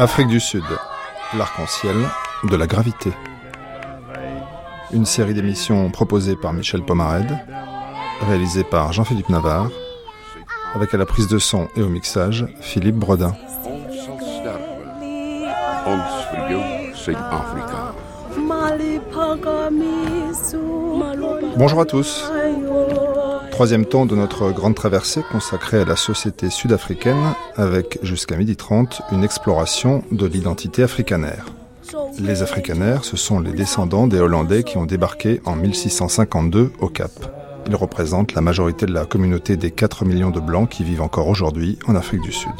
Afrique du Sud, l'arc-en-ciel de la gravité. Une série d'émissions proposée par Michel Pomared, réalisée par Jean-Philippe Navarre, avec à la prise de son et au mixage Philippe Bredin. Bonjour à tous. Troisième temps de notre grande traversée consacrée à la société sud-africaine avec jusqu'à midi 30 une exploration de l'identité africanaire. Les africanaires, ce sont les descendants des Hollandais qui ont débarqué en 1652 au Cap. Ils représentent la majorité de la communauté des 4 millions de Blancs qui vivent encore aujourd'hui en Afrique du Sud.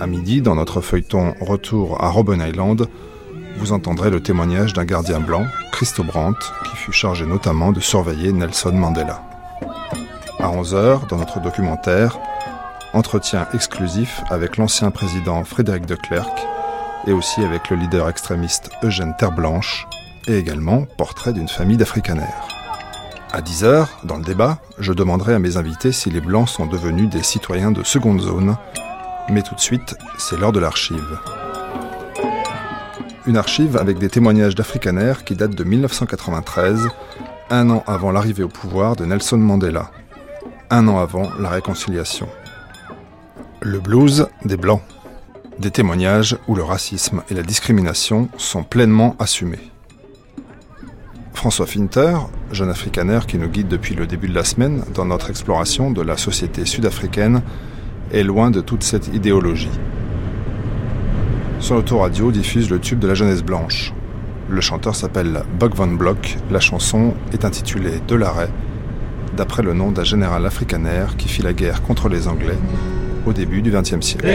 À midi, dans notre feuilleton Retour à Robben Island, vous entendrez le témoignage d'un gardien blanc, Christo Brandt, qui fut chargé notamment de surveiller Nelson Mandela. À 11h, dans notre documentaire, entretien exclusif avec l'ancien président Frédéric de Klerk et aussi avec le leader extrémiste Eugène Terreblanche et également portrait d'une famille d'Afrikaners. À 10h, dans le débat, je demanderai à mes invités si les Blancs sont devenus des citoyens de seconde zone. Mais tout de suite, c'est l'heure de l'archive une archive avec des témoignages d'Afrikaners qui datent de 1993, un an avant l'arrivée au pouvoir de Nelson Mandela, un an avant la réconciliation. Le blues des Blancs. Des témoignages où le racisme et la discrimination sont pleinement assumés. François Finter, jeune africaner qui nous guide depuis le début de la semaine dans notre exploration de la société sud-africaine, est loin de toute cette idéologie son autoradio diffuse le tube de la jeunesse blanche. Le chanteur s'appelle Buck Van Block. La chanson est intitulée De l'arrêt, d'après le nom d'un général africaner qui fit la guerre contre les Anglais au début du XXe siècle.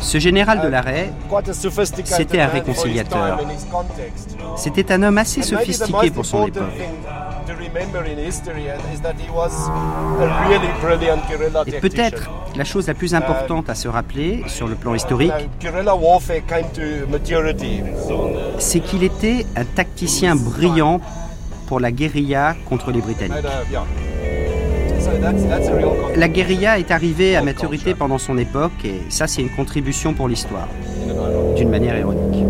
Ce général de l'arrêt, c'était un réconciliateur. C'était un homme assez sophistiqué pour son époque. Et peut-être la chose la plus importante à se rappeler sur le plan historique, c'est qu'il était un tacticien brillant pour la guérilla contre les Britanniques. La guérilla est arrivée à maturité pendant son époque et ça c'est une contribution pour l'histoire, d'une manière ironique.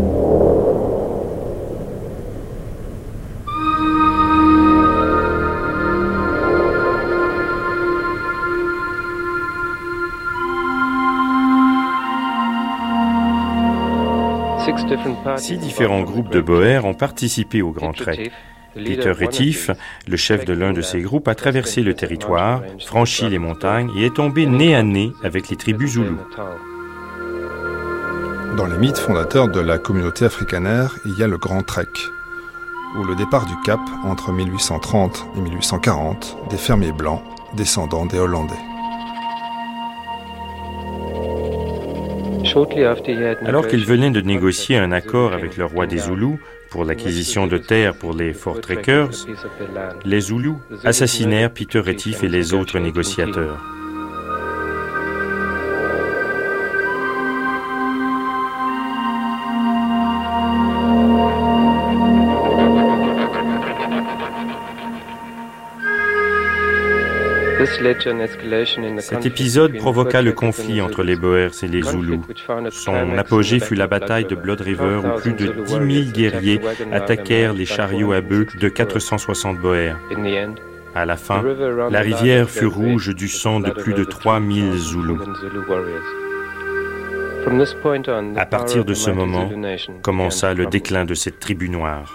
Six différents groupes de Boers ont participé au Grand Trek. Peter Rétif, le chef de l'un de ces groupes, a traversé le territoire, franchi les montagnes et est tombé nez à nez avec les tribus zoulous. Dans les mythes fondateurs de la communauté africanaire, il y a le Grand Trek, ou le départ du Cap entre 1830 et 1840 des fermiers blancs descendants des Hollandais. Alors qu'il venait de négocier un accord avec le roi des Zoulous pour l'acquisition de terres pour les Fort Trekkers, les Zoulous assassinèrent Peter Rétif et les autres négociateurs. Cet épisode provoqua le conflit entre les Boers et les Zoulous. Son apogée fut la bataille de Blood River où plus de 10 000 guerriers attaquèrent les chariots à bœufs de 460 Boers. À la fin, la rivière fut rouge du sang de plus de 3 000 Zoulous. À partir de ce moment, commença le déclin de cette tribu noire.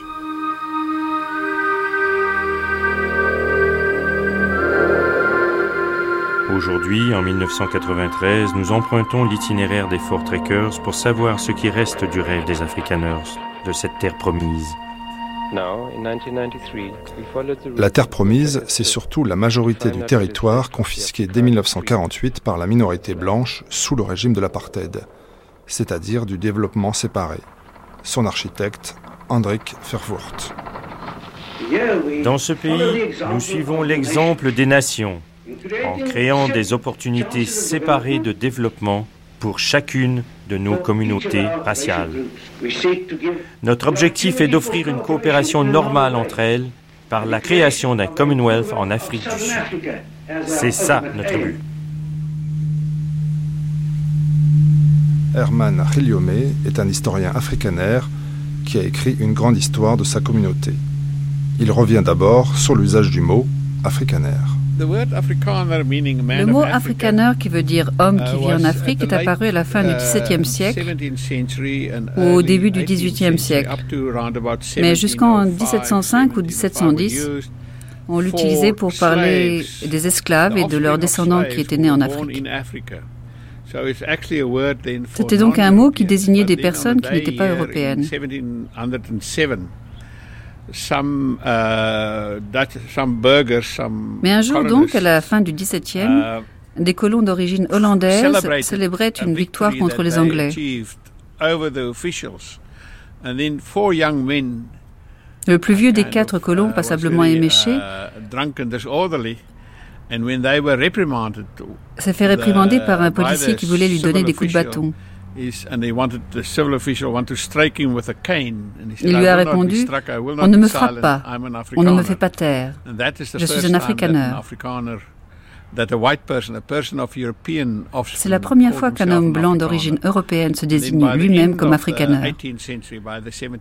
Aujourd'hui, en 1993, nous empruntons l'itinéraire des Fort Trekkers pour savoir ce qui reste du rêve des Afrikaners, de cette terre promise. La terre promise, c'est surtout la majorité du territoire confisqué dès 1948 par la minorité blanche sous le régime de l'apartheid, c'est-à-dire du développement séparé. Son architecte, Hendrik Vervoort. Dans ce pays, nous suivons l'exemple des nations en créant des opportunités séparées de développement pour chacune de nos communautés raciales. Notre objectif est d'offrir une coopération normale entre elles par la création d'un Commonwealth en Afrique du Sud. C'est ça notre but. Herman Khiliome est un historien africanaire qui a écrit une grande histoire de sa communauté. Il revient d'abord sur l'usage du mot africanaire. Le mot afrikaner, qui veut dire homme qui vit en Afrique, est apparu à la fin du XVIIe siècle ou au début du XVIIIe siècle. Mais jusqu'en 1705 ou 1710, on l'utilisait pour parler des esclaves et de leurs descendants qui étaient nés en Afrique. C'était donc un mot qui désignait des personnes qui n'étaient pas européennes. Uh, Mais un jour donc, à la fin du XVIIe, uh, des colons d'origine hollandaise célébraient une victoire contre les Anglais. Le plus vieux des quatre colons, uh, passablement éméché, s'est fait réprimander par un policier qui voulait lui donner des coups de bâton. Il lui a répondu On ne me frappe pas, on ne me fait pas taire. Je suis un Afrikaner. C'est la première fois qu'un homme blanc d'origine européenne se désigne lui-même comme afrikaner.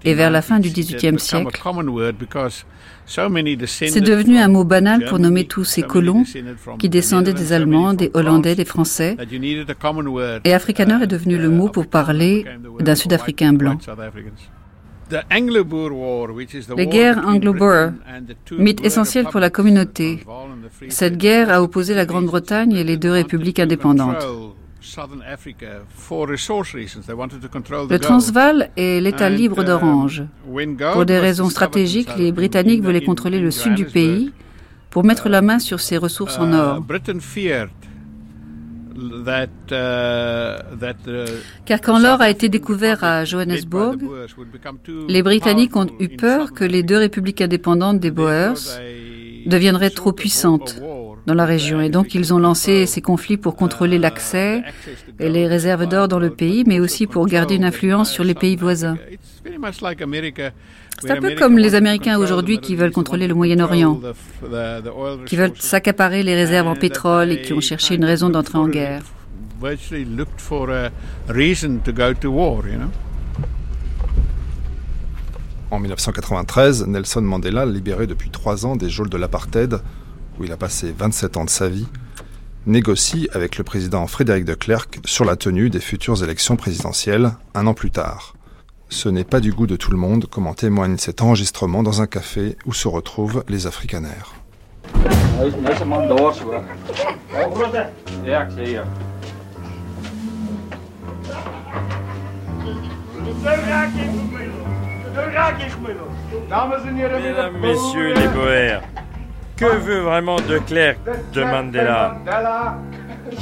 Et vers la fin du XVIIIe siècle, c'est devenu un mot banal pour nommer tous ces colons qui descendaient des Allemands, des Hollandais, des Français. Et afrikaner est devenu le mot pour parler d'un Sud-Africain blanc. Les guerres anglo-boer, mythe essentiel pour la communauté. Cette guerre a opposé la Grande-Bretagne et les deux républiques indépendantes. Le Transvaal est l'État libre um, d'Orange. Pour des raisons stratégiques, les Britanniques voulaient contrôler le sud du pays pour mettre la main sur ses ressources en uh, or. Uh, Car quand l'or a été découvert à Johannesburg, les Britanniques ont eu peur que les deux républiques indépendantes des Boers deviendraient trop puissantes dans la région. Et donc ils ont lancé ces conflits pour contrôler l'accès et les réserves d'or dans le pays, mais aussi pour garder une influence sur les pays voisins. C'est un peu comme les Américains aujourd'hui qui veulent contrôler le Moyen-Orient, qui veulent s'accaparer les réserves en pétrole et qui ont cherché une raison d'entrer en guerre. En 1993, Nelson Mandela, libéré depuis trois ans des geôles de l'apartheid, où il a passé 27 ans de sa vie, négocie avec le président Frédéric de Klerk sur la tenue des futures élections présidentielles un an plus tard. Ce n'est pas du goût de tout le monde, comme en témoigne cet enregistrement dans un café où se retrouvent les Afrikaners. Mesdames, messieurs les Boers, que veut vraiment de Klerk de Mandela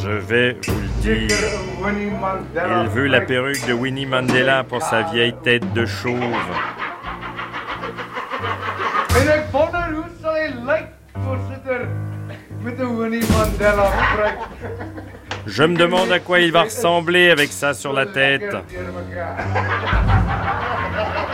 Je vais vous le dire. Il veut la perruque de Winnie Mandela pour sa vieille tête de chauve. Je me demande à quoi il va ressembler avec ça sur la tête.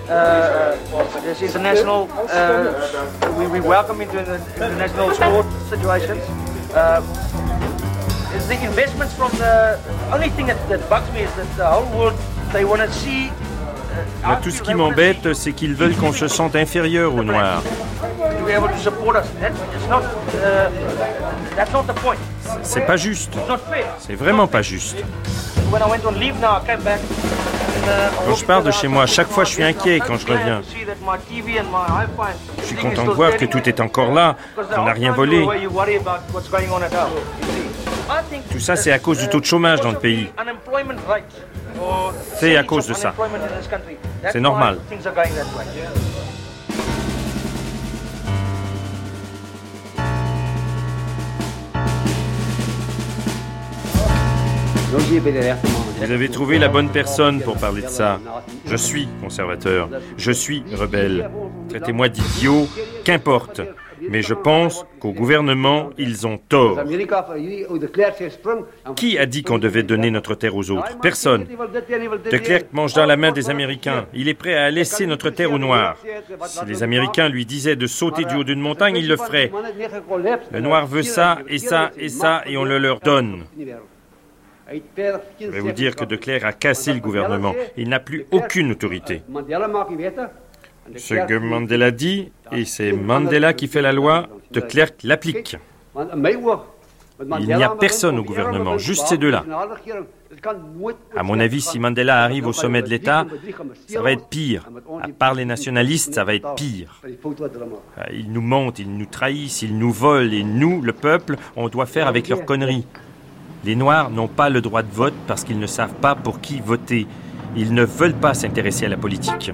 uh, uh, this international, uh, we, we welcome into the international sport situations. Uh, the investments from the only thing that, that bugs me is that the whole world they want to see tout ce qui m'embête, c'est qu'ils veulent qu'on se sente inférieur aux Noirs. C'est pas juste. C'est vraiment pas juste. when I went on leave now, I came back. Quand je pars de chez moi, chaque fois je suis inquiet quand je reviens. Je suis content de voir que tout est encore là, qu'on n'a rien volé. Tout ça, c'est à cause du taux de chômage dans le pays. C'est à cause de ça. C'est normal. Vous avez trouvé la bonne personne pour parler de ça. Je suis conservateur. Je suis rebelle. Traitez-moi d'idiot, qu'importe. Mais je pense qu'au gouvernement, ils ont tort. Qui a dit qu'on devait donner notre terre aux autres? Personne. De Klerk mange dans la main des Américains. Il est prêt à laisser notre terre aux Noirs. Si les Américains lui disaient de sauter du haut d'une montagne, il le ferait. Le Noir veut ça et ça et ça et on le leur donne. Je vais vous dire que De Klerk a cassé le gouvernement. Il n'a plus aucune autorité. Ce que Mandela dit, et c'est Mandela qui fait la loi, De Klerk l'applique. Il n'y a personne au gouvernement, juste ces deux-là. À mon avis, si Mandela arrive au sommet de l'État, ça va être pire. À part les nationalistes, ça va être pire. Ils nous mentent, ils nous trahissent, ils nous volent, et nous, le peuple, on doit faire avec leurs conneries. Les Noirs n'ont pas le droit de vote parce qu'ils ne savent pas pour qui voter. Ils ne veulent pas s'intéresser à la politique.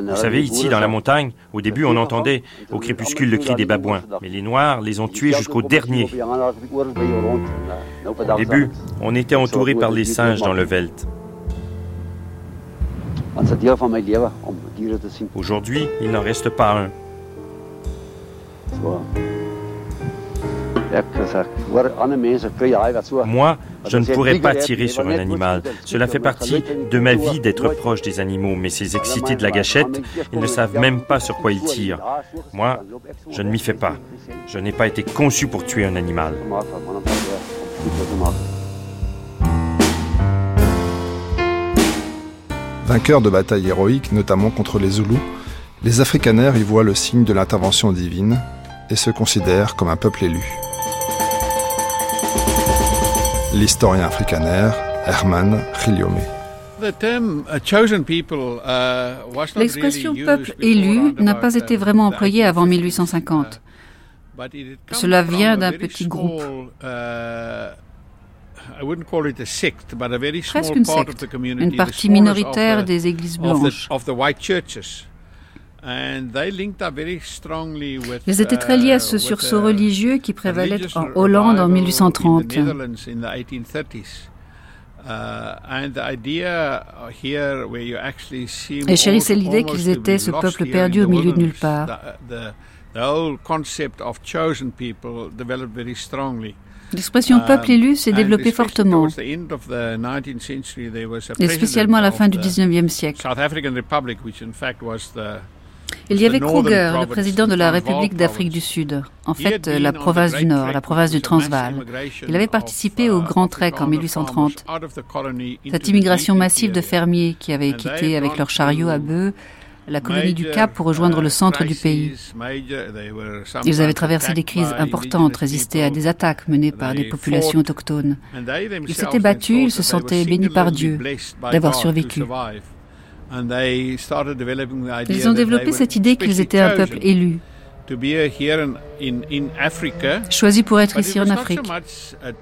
Vous savez, ici, dans la montagne, au début, on entendait au crépuscule le cri des babouins. Mais les Noirs les ont tués jusqu'au dernier. Au début, on était entouré par les singes dans le Veld. Aujourd'hui, il n'en reste pas un. Moi, je ne pourrais pas tirer sur un animal. Cela fait partie de ma vie d'être proche des animaux, mais ces excités de la gâchette, ils ne savent même pas sur quoi ils tirent. Moi, je ne m'y fais pas. Je n'ai pas été conçu pour tuer un animal. Vainqueurs de batailles héroïques, notamment contre les Zoulous, les Afrikaners y voient le signe de l'intervention divine et se considèrent comme un peuple élu l'historien africanaire Herman Khiliome. L'expression peuple élu n'a pas été vraiment employée avant 1850. Cela vient d'un petit groupe. Presque une secte, une partie minoritaire des églises blanches. Ils étaient très liés à ce sursaut religieux qui prévalait en Hollande en 1830. Et chérissait l'idée qu'ils étaient ce peuple perdu au milieu de nulle part. L'expression peuple élu s'est développée fortement, et spécialement à la fin du XIXe siècle. Il y avait Kruger, le président de la République d'Afrique du Sud, en fait la province du Nord, la province du Transvaal. Il avait participé au Grand Trek en 1830, cette immigration massive de fermiers qui avaient quitté avec leurs chariots à bœufs la colonie du Cap pour rejoindre le centre du pays. Ils avaient traversé des crises importantes, résisté à des attaques menées par des populations autochtones. Ils s'étaient battus, ils se sentaient bénis par Dieu d'avoir survécu. Ils ont développé cette idée qu'ils étaient un peuple élu, choisi pour être ici en Afrique. Uh,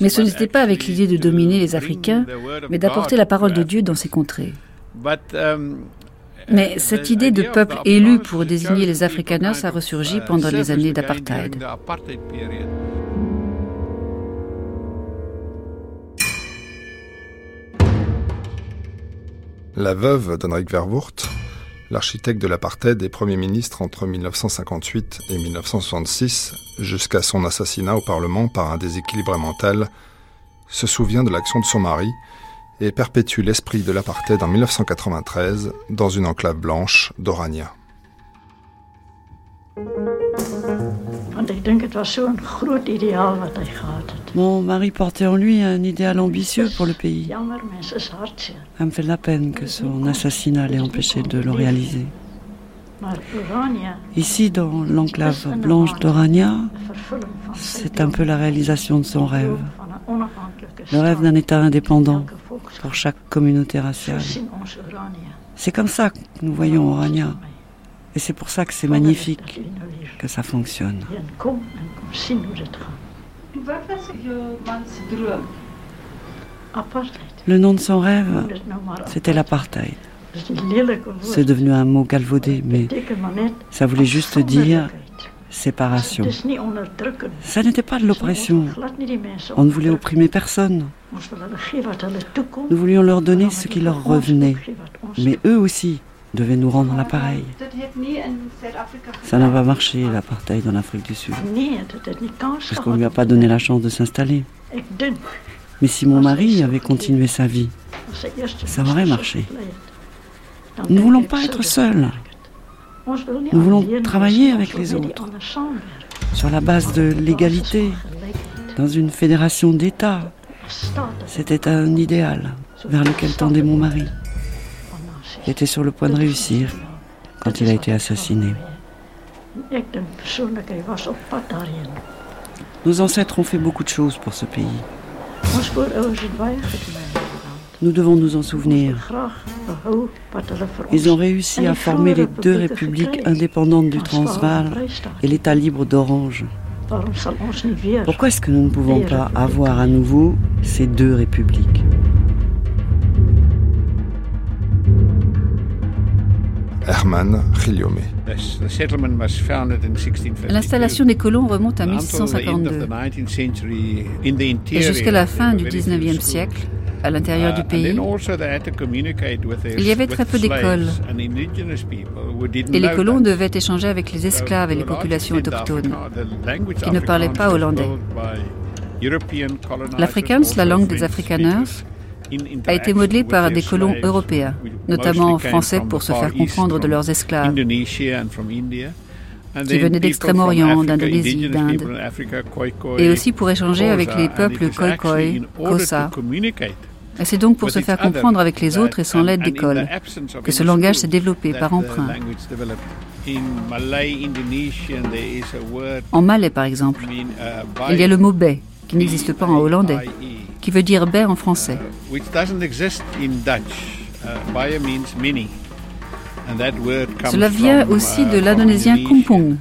mais ce n'était pas avec l'idée de dominer les Africains, mais d'apporter la parole de Dieu dans ces contrées. Um, mais cette idée de peuple élu pour désigner les Afrikaners a ressurgi uh, pendant les années d'apartheid. La veuve d'Henrik Verwoerd, l'architecte de l'apartheid et Premier ministre entre 1958 et 1966, jusqu'à son assassinat au Parlement par un déséquilibre mental, se souvient de l'action de son mari et perpétue l'esprit de l'apartheid en 1993 dans une enclave blanche d'Orania. Mon mari portait en lui un idéal ambitieux pour le pays. Ça me fait de la peine que son assassinat l'ait empêché de le réaliser. Ici, dans l'enclave blanche d'Orania, c'est un peu la réalisation de son rêve. Le rêve d'un État indépendant pour chaque communauté raciale. C'est comme ça que nous voyons Orania. Et c'est pour ça que c'est magnifique ça fonctionne. Le nom de son rêve, c'était l'apartheid. C'est devenu un mot galvaudé, mais ça voulait juste dire séparation. Ça n'était pas de l'oppression. On ne voulait opprimer personne. Nous voulions leur donner ce qui leur revenait. Mais eux aussi devaient nous rendre l'appareil. Ça n'a pas marché, l'apartheid en Afrique du Sud. Parce qu'on ne lui a pas donné la chance de s'installer. Mais si mon mari avait continué sa vie, ça aurait marché. Nous ne voulons pas être seuls. Nous voulons travailler avec les autres, sur la base de l'égalité, dans une fédération d'États. C'était un idéal vers lequel tendait mon mari. Il était sur le point de réussir quand il a été assassiné. Nos ancêtres ont fait beaucoup de choses pour ce pays. Nous devons nous en souvenir. Ils ont réussi à former les deux républiques indépendantes du Transvaal et l'État libre d'Orange. Pourquoi est-ce que nous ne pouvons pas avoir à nouveau ces deux républiques? Herman. L'installation des colons remonte à 1652. Et jusqu'à la fin du 19e siècle, à l'intérieur du pays, il y avait très peu d'écoles. Et les colons devaient échanger avec les esclaves et les populations autochtones qui ne parlaient pas hollandais. L'Afrikaans, la langue des Afrikaners, a été modelée par des colons européens, notamment français pour se faire comprendre de leurs esclaves. Qui venaient d'Extrême-Orient, d'Indonésie, d'Inde, et aussi pour échanger avec les peuples Khoikhoi, Xhosa, et c'est donc pour se faire comprendre avec les autres et sans l'aide d'école que ce langage s'est développé par emprunt. En malais, par exemple, il y a le mot baie, qui n'existe pas en hollandais, qui veut dire baie en français. Cela vient aussi de l'indonésien kumpong,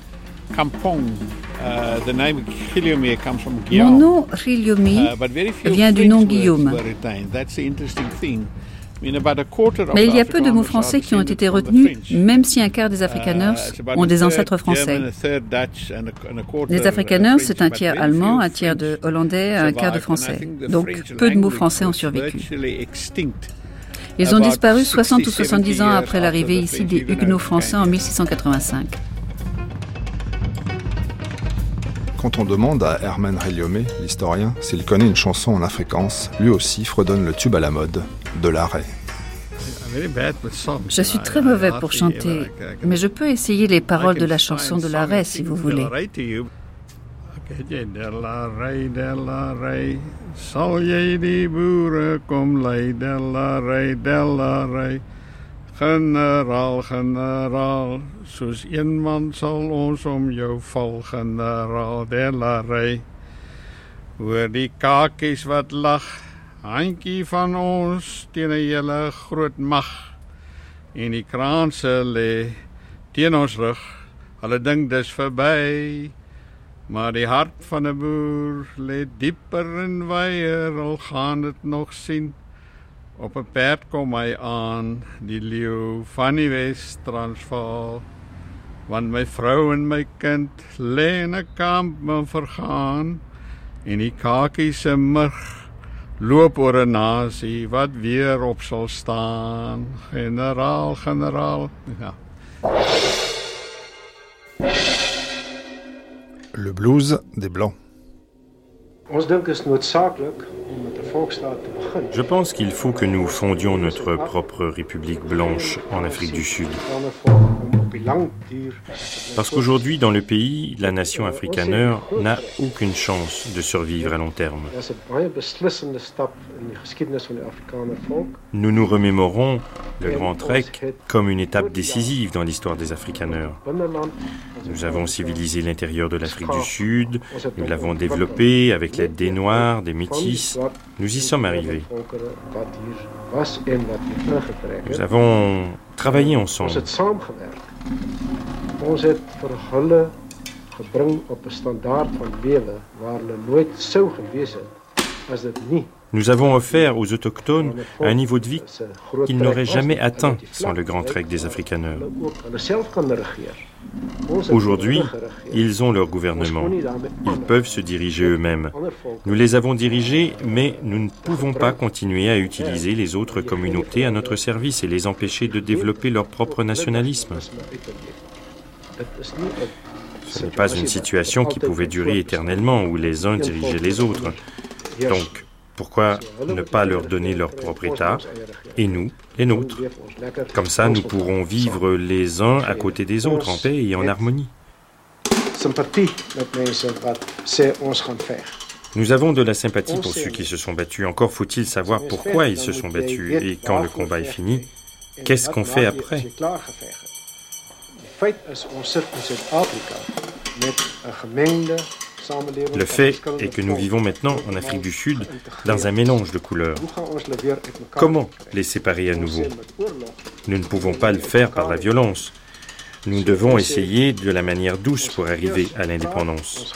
mon nom Riliomi uh, vient du nom Guillaume. Mais il y a peu de mots français qui ont été retenus, même si un quart des Afrikaners uh, ont des ancêtres français. Les Afrikaners, c'est un tiers allemand, un tiers de hollandais, un quart de français. Donc peu de mots français ont survécu. Ils ont disparu 60 ou 70 ans après l'arrivée ici des Huguenots français en 1685. Quand on demande à Herman Reliomé, l'historien, s'il connaît une chanson en afrikaans, lui aussi fredonne le tube à la mode, de l'arrêt. Je suis très mauvais pour chanter, mais je peux essayer les paroles de la chanson de l'arrêt si vous voulez. Generaal, generaal, soos een man sal ons om jou val, generaal Delarey. Hoor die kakies wat lag, handjie van ons teen 'n hele groot mag. En die kraanse lê teen ons rug, hulle dink dis verby. Maar die hart van 'n boer lê dieper en wyer, al gaan dit nog sien. Op 'n perd kom hy aan, die leeu van die Wes-Transvaal. Want my vrou en my kind lê in 'n kamp om vergaan en die kakie se murg loop oor 'n nasie wat weer op sal staan. Generaal, generaal. Ja. Le blues des blancs. Je pense qu'il faut que nous fondions notre propre République blanche en Afrique du Sud. Parce qu'aujourd'hui, dans le pays, la nation afrikaner n'a aucune chance de survivre à long terme. Nous nous remémorons le Grand Trek comme une étape décisive dans l'histoire des Afrikaners. Nous avons civilisé l'intérieur de l'Afrique du Sud, nous l'avons développé avec l'aide des Noirs, des Métis. Nous y sommes arrivés. Nous avons travaillé ensemble. Ons het vir hulle gebring op 'n standaard van lewe waar hulle nooit sou gewees het as dit nie Nous avons offert aux autochtones un niveau de vie qu'ils n'auraient jamais atteint sans le grand trek des Afrikaners. Aujourd'hui, ils ont leur gouvernement. Ils peuvent se diriger eux-mêmes. Nous les avons dirigés, mais nous ne pouvons pas continuer à utiliser les autres communautés à notre service et les empêcher de développer leur propre nationalisme. Ce n'est pas une situation qui pouvait durer éternellement où les uns dirigeaient les autres. Donc, pourquoi ne pas leur donner leur propre État et nous, les nôtres Comme ça, nous pourrons vivre les uns à côté des autres en paix et en harmonie. Nous avons de la sympathie pour ceux qui se sont battus. Encore faut-il savoir pourquoi ils se sont battus. Et quand le combat est fini, qu'est-ce qu'on fait après? Le fait est que nous vivons maintenant en Afrique du Sud dans un mélange de couleurs. Comment les séparer à nouveau Nous ne pouvons pas le faire par la violence. Nous devons essayer de la manière douce pour arriver à l'indépendance.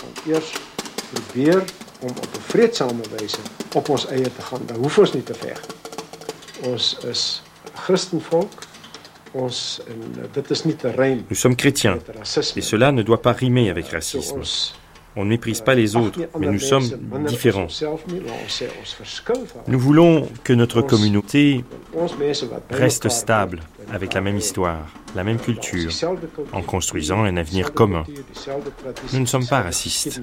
Nous sommes chrétiens et cela ne doit pas rimer avec racisme. On ne méprise pas les autres, mais nous sommes différents. Nous voulons que notre communauté reste stable, avec la même histoire, la même culture, en construisant un avenir commun. Nous ne sommes pas racistes.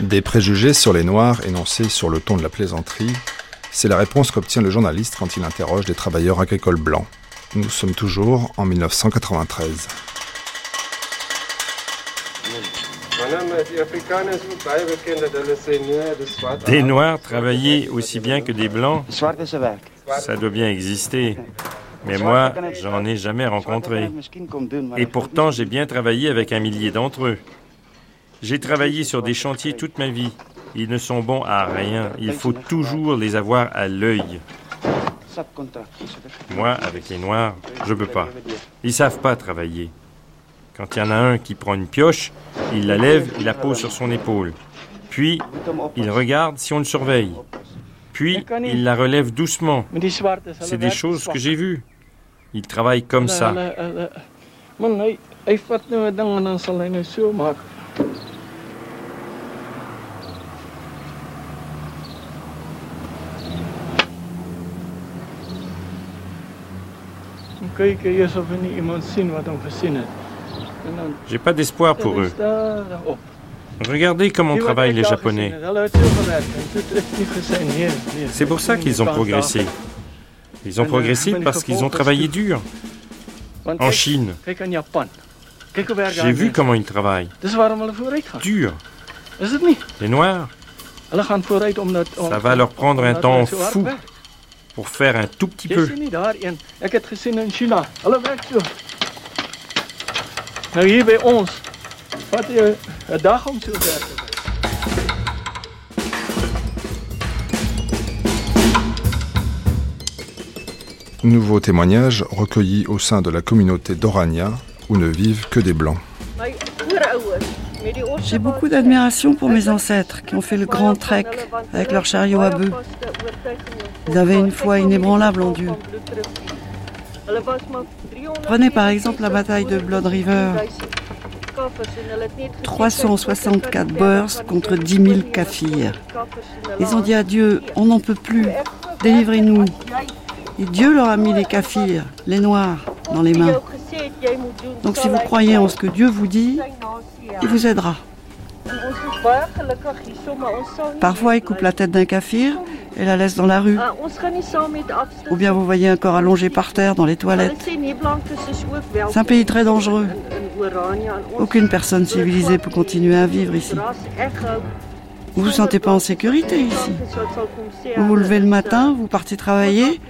Des préjugés sur les Noirs énoncés sur le ton de la plaisanterie c'est la réponse qu'obtient le journaliste quand il interroge des travailleurs agricoles blancs. Nous sommes toujours en 1993. Des Noirs travailler aussi bien que des Blancs, ça doit bien exister. Mais moi, j'en ai jamais rencontré. Et pourtant, j'ai bien travaillé avec un millier d'entre eux. J'ai travaillé sur des chantiers toute ma vie. Ils ne sont bons à rien. Il faut toujours les avoir à l'œil. Moi, avec les Noirs, je ne peux pas. Ils savent pas travailler. Quand il y en a un qui prend une pioche, il la lève et la pose sur son épaule. Puis, il regarde si on le surveille. Puis, il la relève doucement. C'est des choses que j'ai vues. Il travaille comme ça. J'ai pas d'espoir pour eux. Regardez comment travaillent les Japonais. C'est pour ça qu'ils ont progressé. Ils ont progressé parce qu'ils ont travaillé dur. En Chine. J'ai vu comment ils travaillent. Dur. Les Noirs. Ça va leur prendre un temps fou pour faire un tout petit peu. Nouveau témoignage recueilli au sein de la communauté d'Orania où ne vivent que des blancs. J'ai beaucoup d'admiration pour mes ancêtres qui ont fait le grand trek avec leur chariot à bœufs. Ils avaient une foi inébranlable en Dieu. Prenez par exemple la bataille de Blood River. 364 Boers contre 10 000 Kafirs. Ils ont dit à Dieu, on n'en peut plus, délivrez-nous. Et Dieu leur a mis les Kafirs, les Noirs, dans les mains. Donc si vous croyez en ce que Dieu vous dit, il vous aidera. Parfois, ils coupent la tête d'un kafir et la laissent dans la rue. Ou bien vous voyez un corps allongé par terre dans les toilettes. C'est un pays très dangereux. Aucune personne civilisée peut continuer à vivre ici. Vous vous sentez pas en sécurité ici. Vous vous levez le matin, vous partez travailler,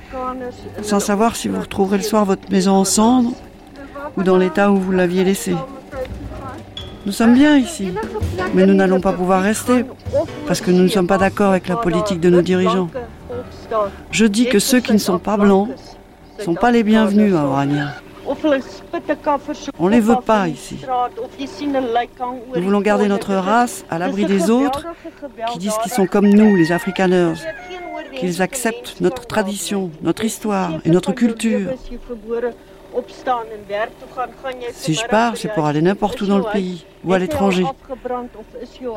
sans savoir si vous retrouverez le soir votre maison en cendres ou dans l'état où vous l'aviez laissée. Nous sommes bien ici, mais nous n'allons pas pouvoir rester parce que nous ne sommes pas d'accord avec la politique de nos dirigeants. Je dis que ceux qui ne sont pas blancs ne sont pas les bienvenus à Orania. On ne les veut pas ici. Nous voulons garder notre race à l'abri des autres qui disent qu'ils sont comme nous, les Afrikaners, qu'ils acceptent notre tradition, notre histoire et notre culture. Si je pars, c'est pour aller n'importe où dans le pays ou à l'étranger.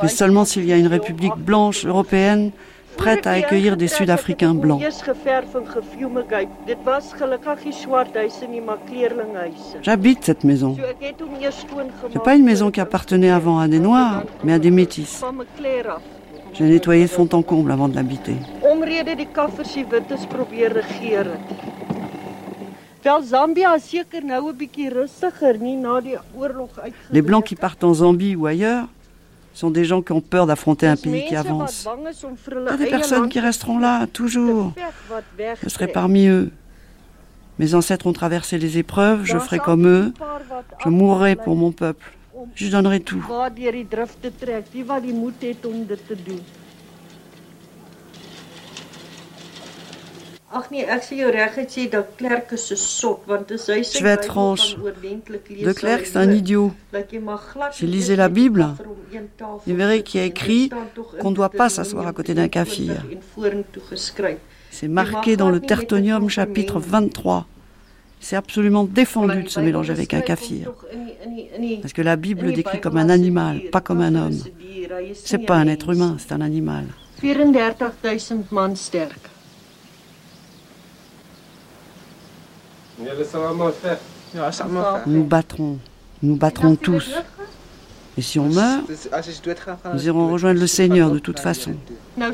Mais seulement s'il y a une république blanche européenne prête à accueillir des Sud-Africains blancs. J'habite cette maison. Ce n'est pas une maison qui appartenait avant à des Noirs, mais à des Métis. J'ai nettoyé de fond en comble avant de l'habiter. Les Blancs qui partent en Zambie ou ailleurs sont des gens qui ont peur d'affronter un pays qui avance. Il y a des personnes qui resteront là, toujours. Je serai parmi eux. Mes ancêtres ont traversé les épreuves, je ferai comme eux. Je mourrai pour mon peuple. Je donnerai tout. Je vais être franche. De Klerk, c'est un idiot. Si lisez la Bible, vous verrez qu'il y a écrit qu'on ne doit pas s'asseoir à côté d'un kafir. C'est marqué dans le Tertonium chapitre 23. C'est absolument défendu de se mélanger avec un kafir. Parce que la Bible le décrit comme un animal, pas comme un homme. C'est pas un être humain, c'est un animal. Nous battrons, nous battrons tous. Et si on meurt, nous irons rejoindre le Seigneur de toute façon. Nous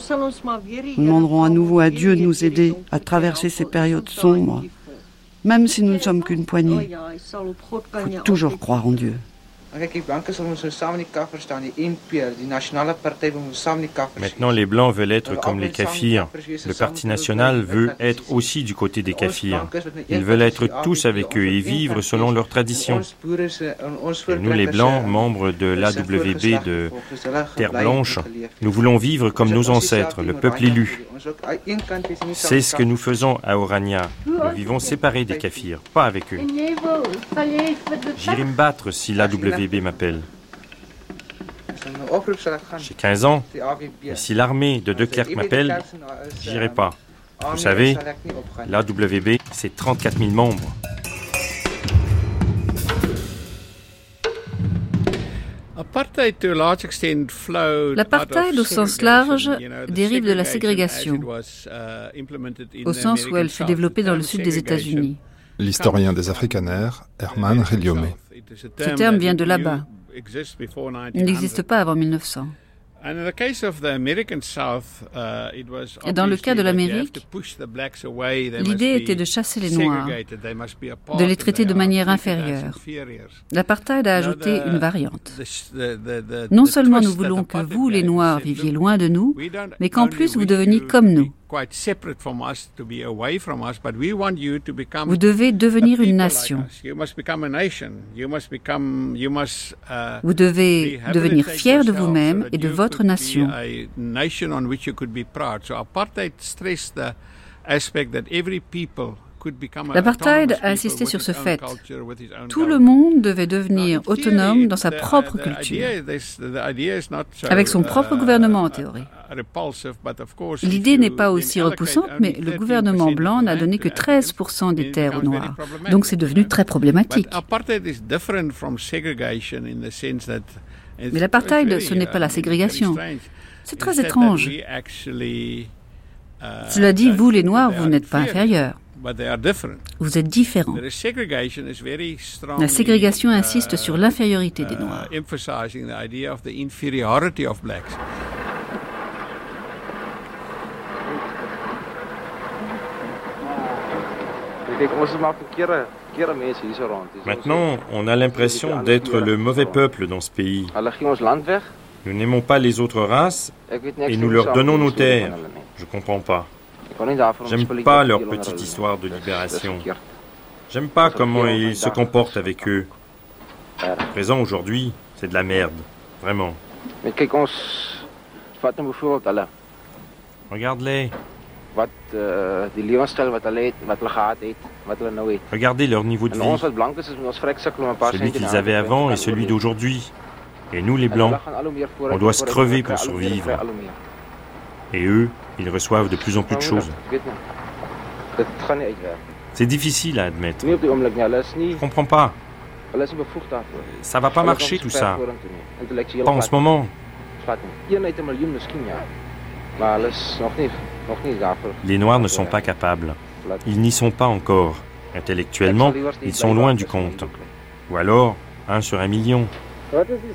demanderons à nouveau à Dieu de nous aider à traverser ces périodes sombres, même si nous ne sommes qu'une poignée. Il faut toujours croire en Dieu. Maintenant, les Blancs veulent être comme les Kafirs. Le Parti national veut être aussi du côté des Kafirs. Ils veulent être tous avec eux et vivre selon leurs traditions. nous, les Blancs, membres de l'AWB de Terre Blanche, nous voulons vivre comme nos ancêtres, le peuple élu. C'est ce que nous faisons à Orania. Nous vivons séparés des Kafirs, pas avec eux. J'irai me battre si l'AWB m'appelle. J'ai 15 ans, et si l'armée de Klerk m'appelle, j'irai pas. Vous savez, l'AWB, c'est 34 000 membres. L'apartheid au sens large dérive de la ségrégation, au sens où elle fut développée dans le sud des États-Unis. L'historien des Afrikaners, Herman Reliome. Ce terme vient de là-bas. Il n'existe pas avant 1900. Uh, Et dans le cas de l'Amérique, l'idée était de chasser les Noirs, de les traiter de manière inférieure. L'apartheid a ajouté une variante. Non seulement nous voulons que vous, les Noirs, viviez loin de nous, mais qu'en plus vous deveniez comme nous. Vous devez devenir une nation. Vous devez devenir fier de vous-même et de votre nation. L'apartheid a insisté sur ce fait. Tout le monde devait devenir autonome dans sa propre culture, avec son propre uh, gouvernement en théorie. L'idée n'est pas aussi repoussante, mais le gouvernement blanc n'a donné que 13% des terres aux Noirs. Donc c'est devenu très problématique. Mais l'apartheid, ce n'est pas la ségrégation. C'est très étrange. Cela dit, vous les Noirs, vous n'êtes pas inférieurs. Vous êtes différents. La ségrégation insiste sur l'infériorité des Noirs. Maintenant, on a l'impression d'être le mauvais peuple dans ce pays. Nous n'aimons pas les autres races et nous leur donnons nos terres. Je ne comprends pas. J'aime pas leur petite histoire de libération. J'aime pas comment ils se comportent avec eux. présent aujourd'hui, c'est de la merde. Vraiment. Regarde-les. Regardez leur niveau de vie. Celui qu'ils avaient avant et celui d'aujourd'hui. Et nous, les Blancs, on doit se crever pour survivre. Et eux, ils reçoivent de plus en plus de choses. C'est difficile à admettre. Je comprends pas. Ça va pas marcher tout ça. Pas en ce moment. Les Noirs ne sont pas capables. Ils n'y sont pas encore. Intellectuellement, ils sont loin du compte. Ou alors, un sur un million.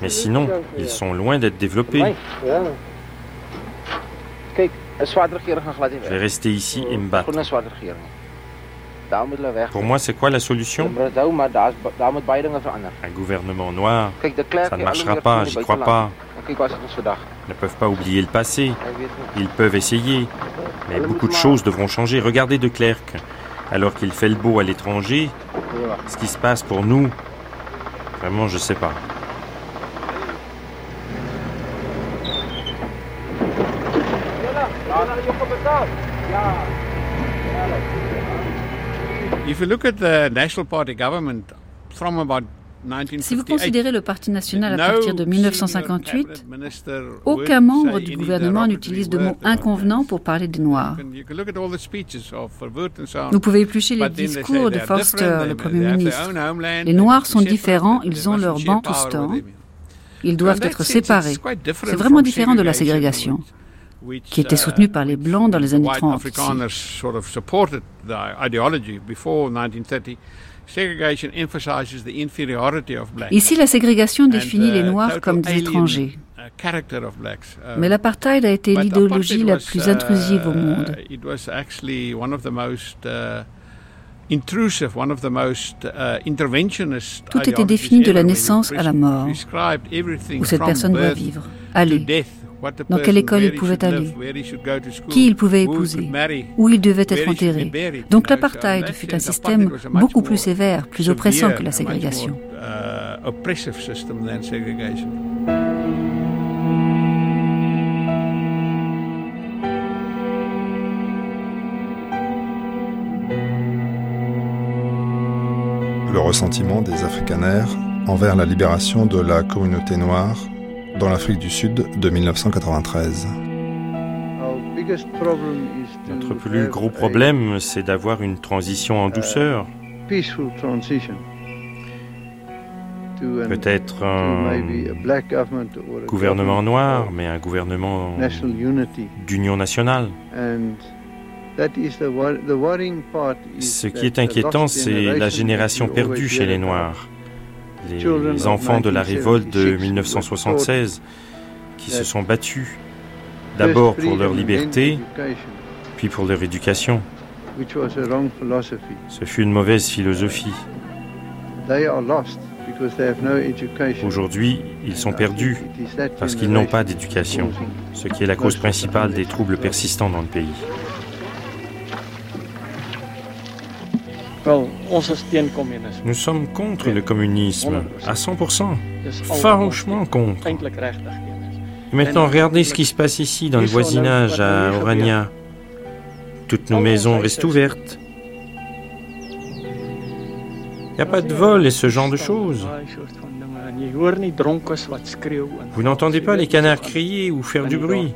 Mais sinon, ils sont loin d'être développés. Je vais rester ici et me battre. Pour moi, c'est quoi la solution? Un gouvernement noir, ça ne marchera pas, j'y crois pas. Ils ne peuvent pas oublier le passé. Ils peuvent essayer. Mais beaucoup de choses devront changer. Regardez de Klerk. Alors qu'il fait le beau à l'étranger, ce qui se passe pour nous, vraiment, je ne sais pas. Si vous considérez le Parti national à partir de 1958, aucun membre du gouvernement n'utilise de mots inconvenants pour parler des Noirs. Vous pouvez éplucher les discours de Foster, le Premier ministre. Les Noirs sont différents, ils ont leur bantustan. Ils doivent être séparés. C'est vraiment différent de la ségrégation qui était soutenu par les Blancs dans les années 30. Ici, la ségrégation définit les uh, Noirs comme des étrangers. Uh, uh, Mais l'apartheid a été l'idéologie la plus intrusive au monde. Tout était défini de la naissance à la mort, où cette personne doit vivre, aller, dans quelle école il pouvait aller, qui il pouvait épouser, où il devait être enterré. Donc l'apartheid fut un système beaucoup plus sévère, plus oppressant que la ségrégation. Uh, Le ressentiment des Afrikaners envers la libération de la communauté noire dans l'Afrique du Sud de 1993. Notre plus gros problème, c'est d'avoir une transition en douceur. Peut-être un gouvernement noir, mais un gouvernement d'union nationale. Ce qui est inquiétant, c'est la génération perdue chez les Noirs les enfants de la révolte de 1976 qui se sont battus d'abord pour leur liberté, puis pour leur éducation. Ce fut une mauvaise philosophie. Aujourd'hui, ils sont perdus parce qu'ils n'ont pas d'éducation, ce qui est la cause principale des troubles persistants dans le pays. Nous sommes contre le communisme, à 100%, farouchement contre. maintenant, regardez ce qui se passe ici, dans le voisinage, à Orania. Toutes nos maisons restent ouvertes. Il n'y a pas de vol et ce genre de choses. Vous n'entendez pas les canards crier ou faire du bruit.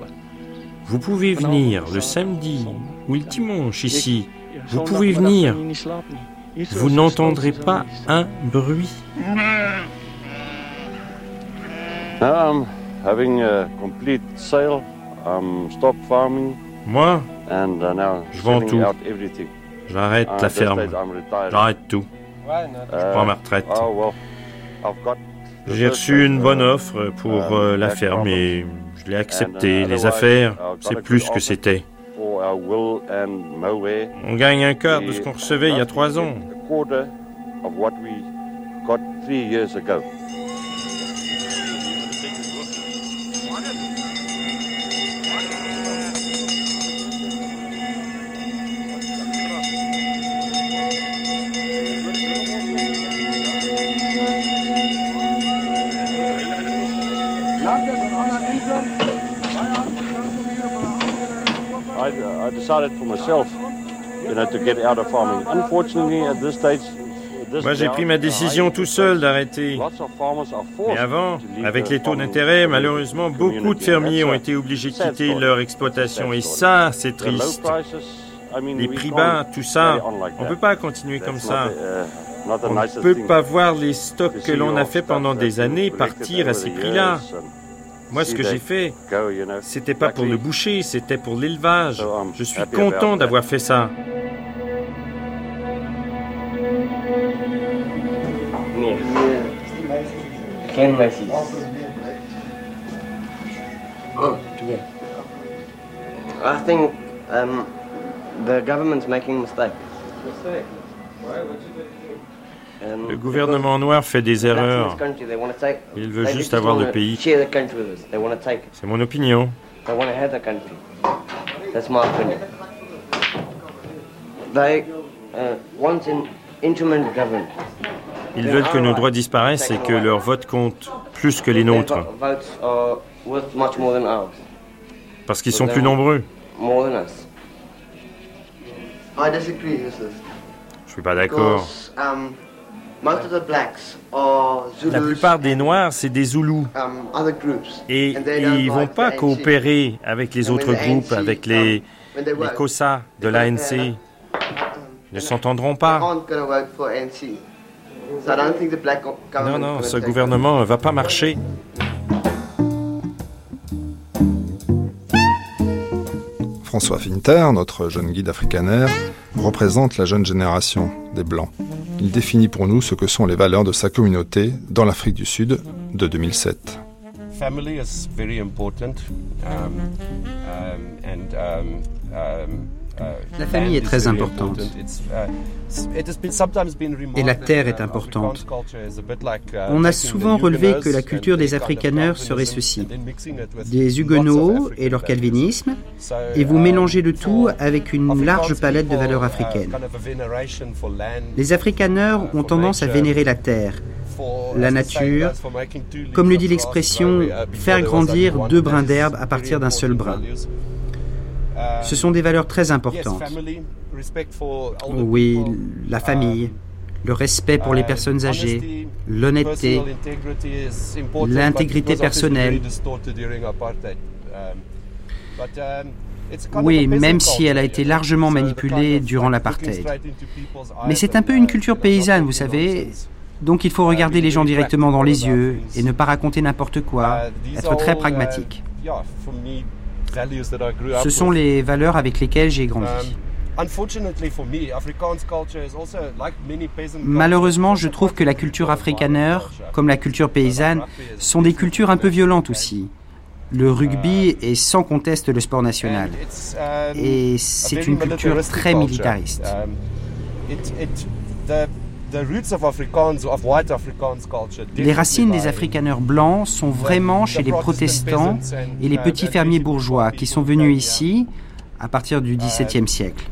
Vous pouvez venir le samedi ou le dimanche ici vous pouvez venir. Vous n'entendrez pas un bruit. Moi, uh, je vends tout. J'arrête la ferme. J'arrête tout. Je prends ma retraite. J'ai reçu une bonne offre pour euh, la ferme et je l'ai acceptée. Les affaires, c'est plus que c'était. On gagne un quart de ce qu'on recevait il y a trois ans. Moi, j'ai pris ma décision tout seul d'arrêter. Mais avant, avec les taux d'intérêt, malheureusement, beaucoup de fermiers ont été obligés de quitter leur exploitation. Et ça, c'est triste. Les prix bas, tout ça, on ne peut pas continuer comme ça. Uh, on ne peut pas voir les stocks que l'on a fait pendant des années partir à ces prix-là. Moi, ce que j'ai fait, c'était pas pour le boucher, c'était pour l'élevage. Je suis content d'avoir fait ça. I think um, the government's making mistake. Le gouvernement noir fait des erreurs. Il veut juste avoir le pays. C'est mon opinion. Ils veulent que nos droits disparaissent et que leur vote compte plus que les nôtres. Parce qu'ils sont plus nombreux. Je suis pas d'accord. Um, la plupart des Noirs, c'est des Zoulous. Um, Et ils ne vont pas coopérer avec les autres groupes, avec les, les COSA de l'ANC. Ils ne s'entendront pas. Non, non, ce gouvernement ne va pas marcher. François Finter, notre jeune guide africaner, représente la jeune génération des Blancs. Il définit pour nous ce que sont les valeurs de sa communauté dans l'Afrique du Sud de 2007. Family is very important. Um, um, um, la famille est très importante. Et la terre est importante. On a souvent relevé que la culture des Afrikaners serait ceci. Des Huguenots et leur calvinisme, et vous mélangez le tout avec une large palette de valeurs africaines. Les Afrikaners ont tendance à vénérer la terre, la nature, comme le dit l'expression, faire grandir deux brins d'herbe à partir d'un seul brin. Ce sont des valeurs très importantes. Oui, la famille, le respect pour les personnes âgées, l'honnêteté, l'intégrité personnelle. Oui, même si elle a été largement manipulée durant l'apartheid. Mais c'est un peu une culture paysanne, vous savez. Donc il faut regarder les gens directement dans les yeux et ne pas raconter n'importe quoi, être très pragmatique. Ce sont les valeurs avec lesquelles j'ai grandi. Um, Malheureusement, je trouve que la culture afrikaner, comme la culture paysanne, sont des cultures un peu violentes aussi. Le rugby uh, est sans conteste le sport national. Um, Et c'est une culture très militariste. Les racines des Afrikaners blancs sont vraiment chez les protestants et les uh, petits fermiers bourgeois qui sont venus ici à partir du XVIIe uh, siècle.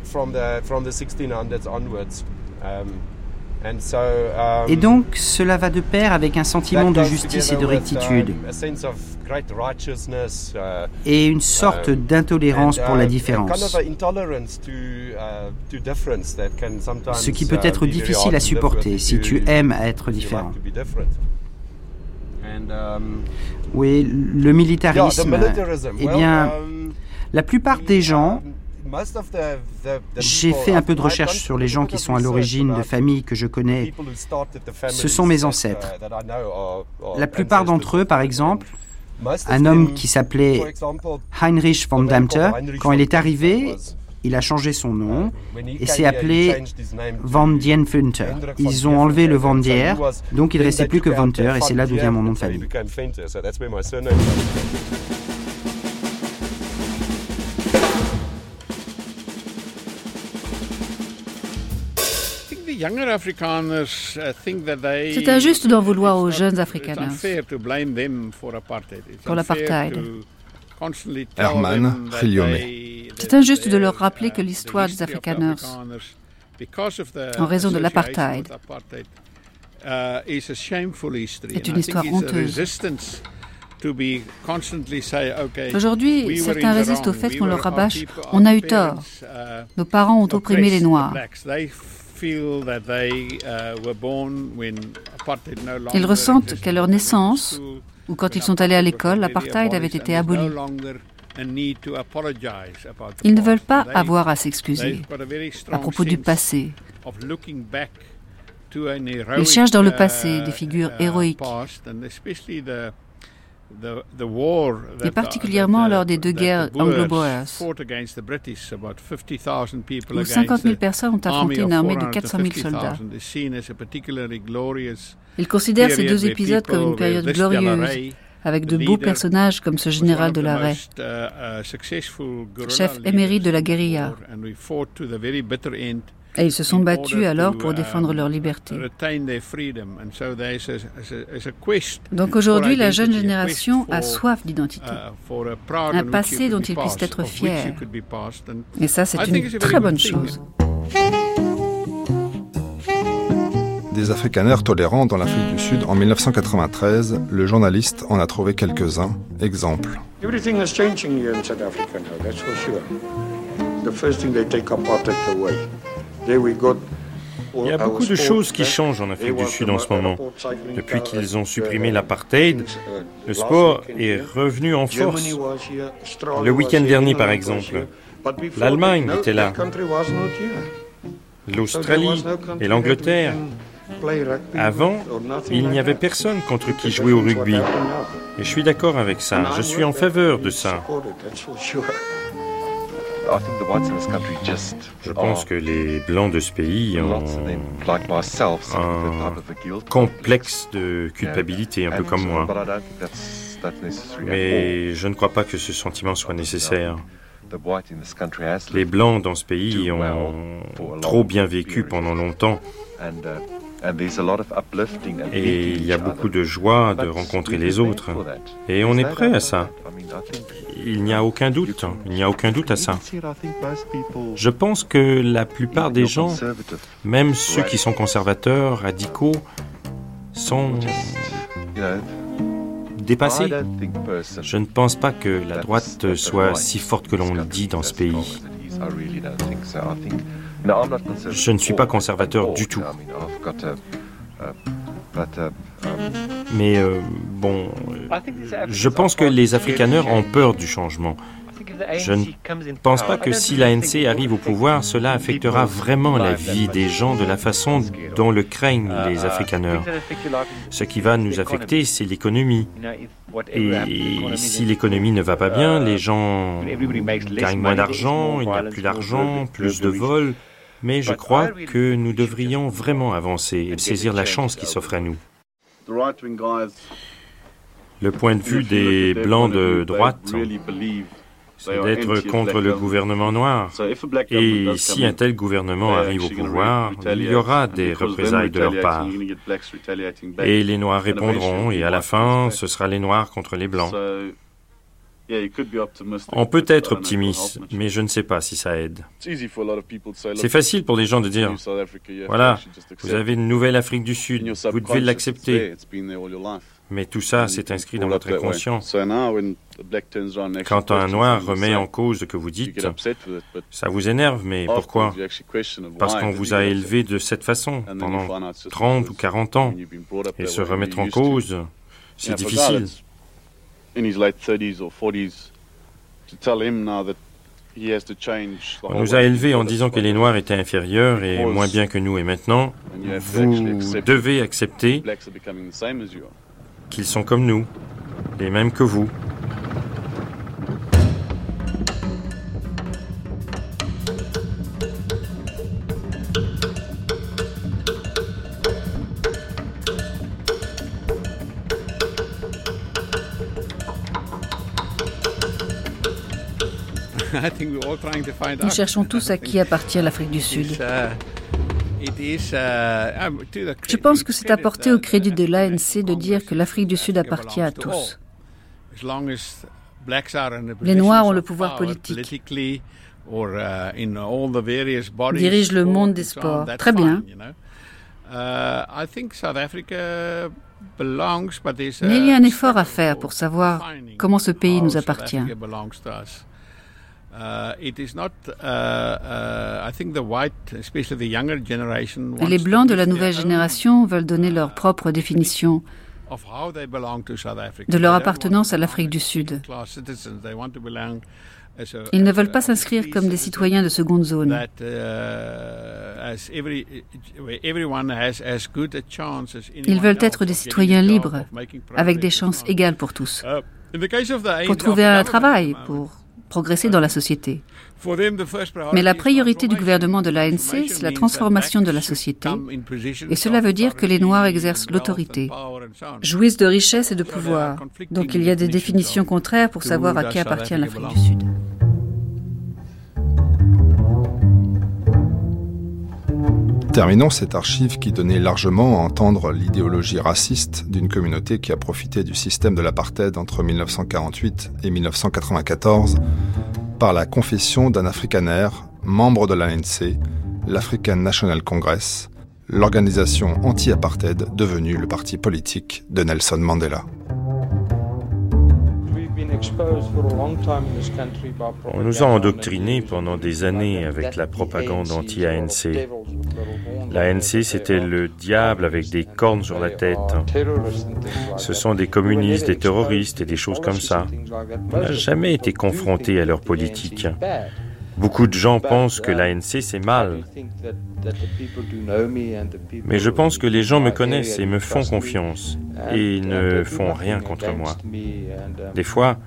Um, et um, donc, cela va de pair avec un sentiment de justice et de rectitude, uh, et une sorte um, d'intolérance pour la différence, uh, ce qui peut être difficile à supporter si tu aimes être différent. Oui, le militarisme, eh bien, la plupart des gens j'ai fait un peu de recherche sur les gens qui sont à l'origine de familles que je connais. Ce sont mes ancêtres. La plupart d'entre eux, par exemple, un homme qui s'appelait Heinrich von Damter, quand il est arrivé, il a changé son nom et s'est appelé Van Dien Funter. Ils ont enlevé le Van Dier, donc il ne restait plus que Venter et c'est là d'où vient mon nom de famille. C'est injuste d'en vouloir aux jeunes Africains pour l'apartheid. Herman. C'est injuste de leur rappeler que l'histoire des Afrikaners, en raison de l'apartheid, est une histoire honteuse. Aujourd'hui, certains résistent au fait qu'on leur rabâche On a eu tort. Nos parents ont opprimé les Noirs. Ils ressentent qu'à leur naissance, ou quand ils sont allés à l'école, l'apartheid avait été aboli. Ils ne veulent pas avoir à s'excuser à propos du passé. Ils cherchent dans le passé des figures héroïques et particulièrement lors des deux guerres anglo-boers, où 50 000 personnes ont affronté une armée de 400 000 soldats. Ils considèrent ces deux épisodes comme une période glorieuse, avec de beaux personnages comme ce général de l'arrêt, chef émérite de la guérilla. Et ils se sont battus alors pour défendre leur liberté. Donc aujourd'hui, la jeune génération a soif d'identité, un passé dont ils puissent être fiers. Et ça, c'est une très bonne chose. Des Afrikaners tolérants dans l'Afrique du Sud en 1993, le journaliste en a trouvé quelques-uns. Exemple. Everything is changing here in South Africa now, that's for sure. The first thing they take apartheid away. Il y a beaucoup de choses qui changent en Afrique du Sud en ce moment. Depuis qu'ils ont supprimé l'apartheid, le sport est revenu en force. Le week-end dernier, par exemple, l'Allemagne était là, l'Australie et l'Angleterre. Avant, il n'y avait personne contre qui jouer au rugby. Et je suis d'accord avec ça. Je suis en faveur de ça. Je pense que les Blancs de ce pays ont un complexe de culpabilité, un peu comme moi. Mais je ne crois pas que ce sentiment soit nécessaire. Les Blancs dans ce pays ont trop bien vécu pendant longtemps. Et il y a beaucoup de joie de rencontrer les autres. Et on est prêt à ça. Il n'y a aucun doute. Il n'y a aucun doute à ça. Je pense que la plupart des gens, même ceux qui sont conservateurs, radicaux, sont dépassés. Je ne pense pas que la droite soit si forte que l'on le dit dans ce pays. Je ne suis pas conservateur du tout. Mais euh, bon, je pense que les Afrikaners ont peur du changement. Je ne pense pas que si l'ANC arrive au pouvoir, cela affectera vraiment la vie des gens de la façon dont le craignent les Afrikaners. Ce qui va nous affecter, c'est l'économie. Et si l'économie ne va pas bien, les gens gagnent moins d'argent, il n'y a plus d'argent, plus de vols. Mais je crois que nous devrions vraiment avancer et saisir la chance qui s'offre à nous. Le point de vue des Blancs de droite, c'est d'être contre le gouvernement noir. Et si un tel gouvernement arrive au pouvoir, il y aura des représailles de leur part. Et les Noirs répondront, et à la fin, ce sera les Noirs contre les Blancs. On peut être optimiste, mais je ne sais pas si ça aide. C'est facile pour des gens de dire, voilà, vous avez une nouvelle Afrique du Sud, vous devez l'accepter. Mais tout ça, c'est inscrit dans votre inconscient. Quand un noir remet en cause ce que vous dites, ça vous énerve, mais pourquoi Parce qu'on vous a élevé de cette façon pendant 30 ou 40 ans. Et se remettre en cause, c'est difficile. On nous a élevés en disant que les Noirs étaient inférieurs et moins bien que nous, et maintenant, vous devez accepter qu'ils sont comme nous, les mêmes que vous. Nous cherchons tous à qui appartient l'Afrique du Sud. Je pense que c'est apporté au crédit de l'ANC de dire que l'Afrique du Sud appartient à tous. Les Noirs ont le pouvoir politique, dirigent le monde des sports. Très bien. Mais il y a un effort à faire pour savoir comment ce pays nous appartient. Les Blancs de la nouvelle génération veulent donner leur propre définition de leur appartenance à l'Afrique du Sud. Ils ne veulent pas s'inscrire comme des citoyens de seconde zone. Ils veulent être des citoyens libres, avec des chances égales pour tous, pour trouver un travail, pour progresser dans la société. Mais la priorité du gouvernement de l'ANC, c'est la transformation de la société, et cela veut dire que les Noirs exercent l'autorité, jouissent de richesses et de pouvoir. Donc il y a des définitions contraires pour savoir à qui appartient l'Afrique du Sud. Terminons cette archive qui donnait largement à entendre l'idéologie raciste d'une communauté qui a profité du système de l'apartheid entre 1948 et 1994 par la confession d'un Afrikaner, membre de l'ANC, l'African National Congress, l'organisation anti-apartheid devenue le parti politique de Nelson Mandela. On nous a endoctrinés pendant des années avec la propagande anti-ANC. L'ANC, c'était le diable avec des cornes sur la tête. Ce sont des communistes, des terroristes et des choses comme ça. On n'a jamais été confronté à leur politique. Beaucoup de gens pensent que l'ANC c'est mal. Mais je pense que les gens me connaissent et me font confiance et ne font rien contre moi. Des fois,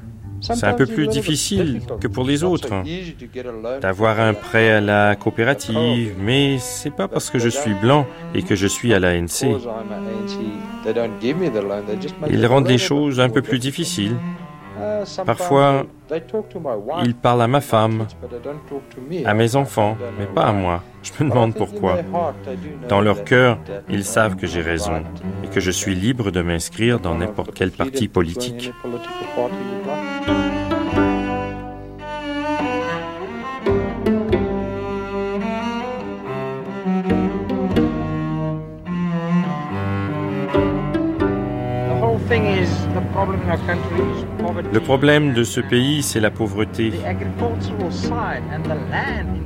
c'est un peu plus difficile que pour les autres d'avoir un prêt à la coopérative, mais c'est pas parce que je suis blanc et que je suis à l'ANC. Ils rendent les choses un peu plus difficiles. Parfois, ils parlent à ma femme, à mes enfants, mais pas à moi. Je me demande pourquoi. Dans leur cœur, ils savent que j'ai raison et que je suis libre de m'inscrire dans n'importe quel parti politique. Le problème de ce pays, c'est la pauvreté.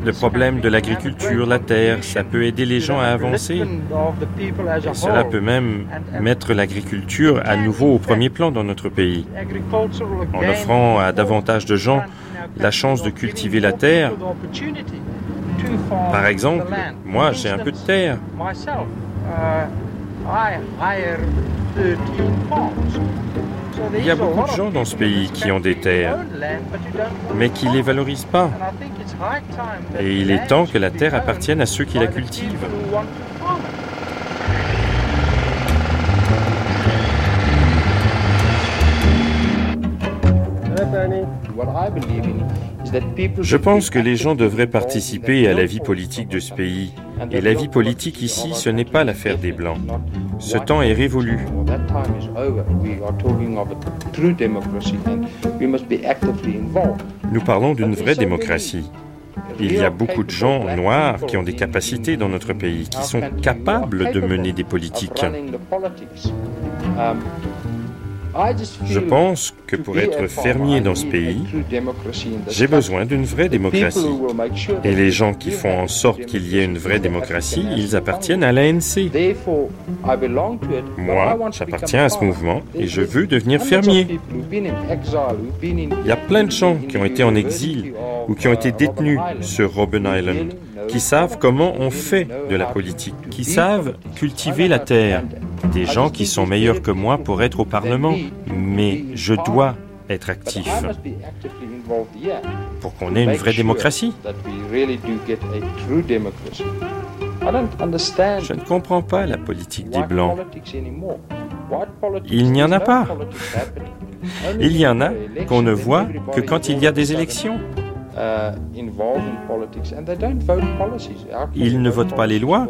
Le problème de l'agriculture, la terre, ça peut aider les gens à avancer. cela peut même mettre l'agriculture à nouveau au premier plan dans notre pays. En offrant à davantage de gens la chance de cultiver la terre. Par exemple, moi j'ai un peu de terre. Il y a beaucoup de gens dans ce pays qui ont des terres, mais qui ne les valorisent pas. Et il est temps que la terre appartienne à ceux qui la cultivent. Je pense que les gens devraient participer à la vie politique de ce pays. Et la vie politique ici, ce n'est pas l'affaire des Blancs. Ce temps est révolu. Nous parlons d'une vraie démocratie. Il y a beaucoup de gens noirs qui ont des capacités dans notre pays, qui sont capables de mener des politiques. Je pense que pour être fermier dans ce pays, j'ai besoin d'une vraie démocratie. Et les gens qui font en sorte qu'il y ait une vraie démocratie, ils appartiennent à l'ANC. Moi, j'appartiens à ce mouvement et je veux devenir fermier. Il y a plein de gens qui ont été en exil ou qui ont été détenus sur Robben Island, qui savent comment on fait de la politique, qui savent cultiver la terre des gens qui sont meilleurs que moi pour être au Parlement, mais je dois être actif pour qu'on ait une vraie démocratie. Je ne comprends pas la politique des Blancs. Il n'y en a pas. Il y en a qu'on ne voit que quand il y a des élections. Ils ne votent pas les lois.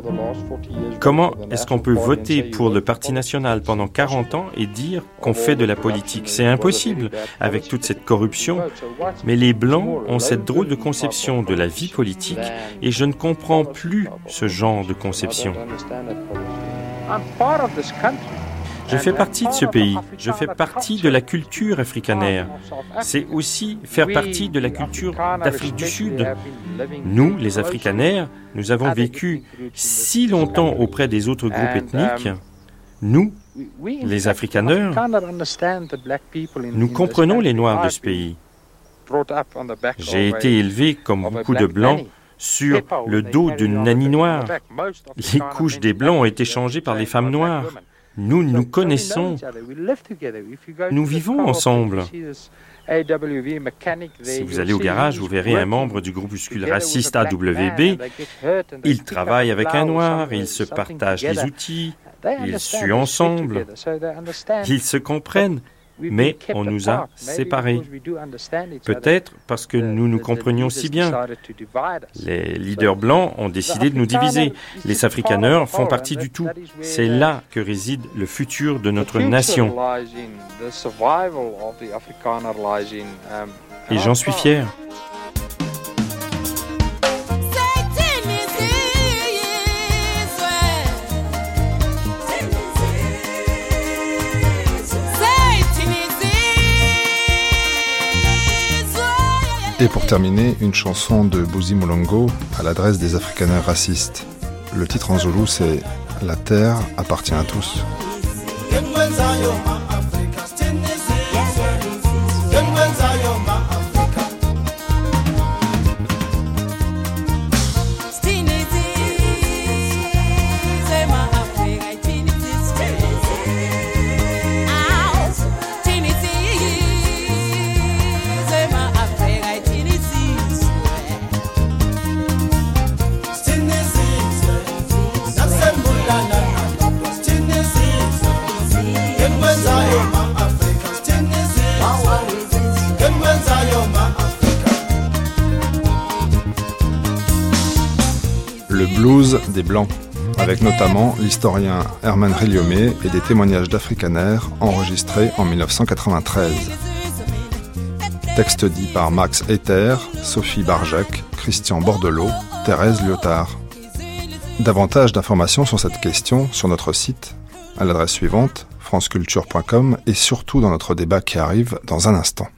Comment est-ce qu'on peut voter pour le Parti national pendant 40 ans et dire qu'on fait de la politique? C'est impossible avec toute cette corruption. Mais les Blancs ont cette drôle de conception de la vie politique et je ne comprends plus ce genre de conception. Je fais partie de ce pays, je fais partie de la culture africanaire. C'est aussi faire partie de la culture d'Afrique du Sud. Nous, les africanaires, nous avons vécu si longtemps auprès des autres groupes ethniques. Nous, les africaneurs, nous comprenons les Noirs de ce pays. J'ai été élevé comme beaucoup de Blancs sur le dos d'une nanny noire. Les couches des Blancs ont été changées par les femmes noires. Nous nous connaissons. Nous vivons ensemble. Si vous allez au garage, vous verrez un membre du groupuscule raciste AWB. Ils travaillent avec un noir, ils se partagent les outils, ils suent ensemble, ils se comprennent mais on nous a séparés. Peut-être parce que nous nous comprenions si bien. Les leaders blancs ont décidé de nous diviser. Les Afrikaners font partie du tout. C'est là que réside le futur de notre nation. Et j'en suis fier. Et pour terminer, une chanson de Bouzi Molongo à l'adresse des Afrikaners racistes. Le titre en zoulou, c'est La terre appartient à tous. Avec notamment l'historien Herman Rilliomé et des témoignages d'Afrikaners enregistrés en 1993. Texte dit par Max Ether, Sophie Barjac, Christian Bordelot, Thérèse Lyotard. Davantage d'informations sur cette question sur notre site à l'adresse suivante franceculture.com et surtout dans notre débat qui arrive dans un instant.